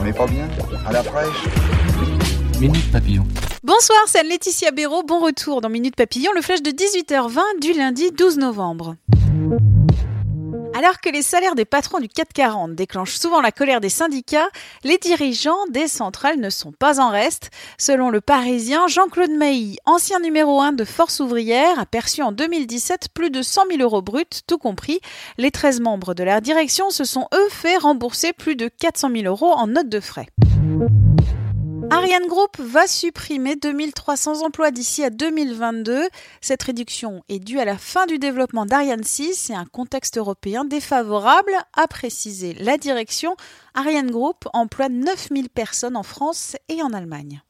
On n'est pas bien À la fraîche Minute Papillon. Bonsoir, c'est Laetitia Béraud. Bon retour dans Minute Papillon, le flash de 18h20 du lundi 12 novembre. Alors que les salaires des patrons du 440 déclenchent souvent la colère des syndicats, les dirigeants des centrales ne sont pas en reste. Selon le Parisien, Jean-Claude Mailly, ancien numéro 1 de Force ouvrière, a perçu en 2017 plus de 100 000 euros bruts, tout compris. Les 13 membres de la direction se sont eux fait rembourser plus de 400 000 euros en notes de frais. Ariane Group va supprimer 2300 emplois d'ici à 2022. Cette réduction est due à la fin du développement d'Ariane 6 et un contexte européen défavorable, a précisé la direction. Ariane Group emploie 9000 personnes en France et en Allemagne.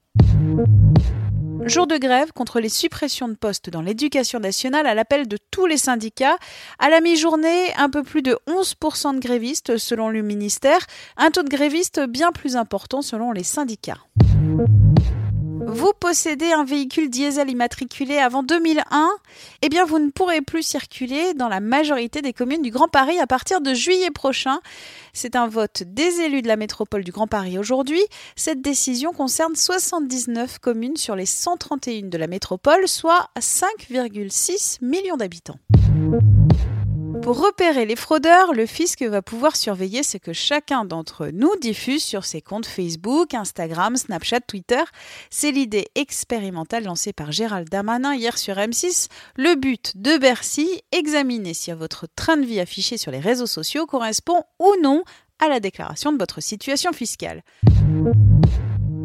Jour de grève contre les suppressions de postes dans l'éducation nationale à l'appel de tous les syndicats. À la mi-journée, un peu plus de 11% de grévistes selon le ministère, un taux de grévistes bien plus important selon les syndicats. Vous possédez un véhicule diesel immatriculé avant 2001 Eh bien, vous ne pourrez plus circuler dans la majorité des communes du Grand Paris à partir de juillet prochain. C'est un vote des élus de la métropole du Grand Paris aujourd'hui. Cette décision concerne 79 communes sur les 131 de la métropole, soit 5,6 millions d'habitants. Pour repérer les fraudeurs, le fisc va pouvoir surveiller ce que chacun d'entre nous diffuse sur ses comptes Facebook, Instagram, Snapchat, Twitter. C'est l'idée expérimentale lancée par Gérald Damanin hier sur M6. Le but de Bercy, examiner si votre train de vie affiché sur les réseaux sociaux correspond ou non à la déclaration de votre situation fiscale.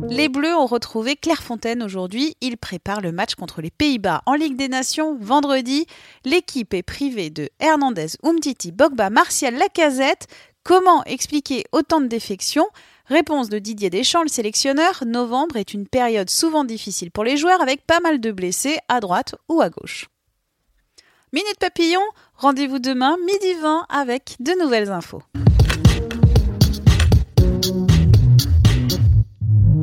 Les Bleus ont retrouvé Clairefontaine aujourd'hui. Ils préparent le match contre les Pays-Bas en Ligue des Nations vendredi. L'équipe est privée de Hernandez, Umtiti, Bogba, Martial, Lacazette. Comment expliquer autant de défections? Réponse de Didier Deschamps, le sélectionneur. Novembre est une période souvent difficile pour les joueurs avec pas mal de blessés à droite ou à gauche. Minute Papillon, rendez-vous demain midi 20 avec de nouvelles infos.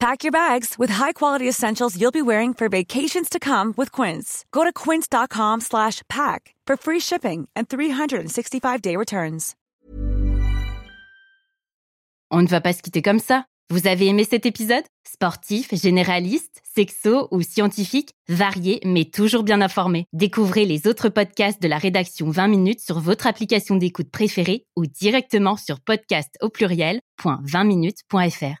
Pack your bags with high-quality essentials you'll be wearing for vacations to come with Quince. Go to quince.com slash pack for free shipping and 365-day returns. On ne va pas se quitter comme ça. Vous avez aimé cet épisode? Sportif, généraliste, sexo ou scientifique, varié mais toujours bien informé. Découvrez les autres podcasts de la rédaction 20 minutes sur votre application d'écoute préférée ou directement sur podcast au pluriel.20minutes.fr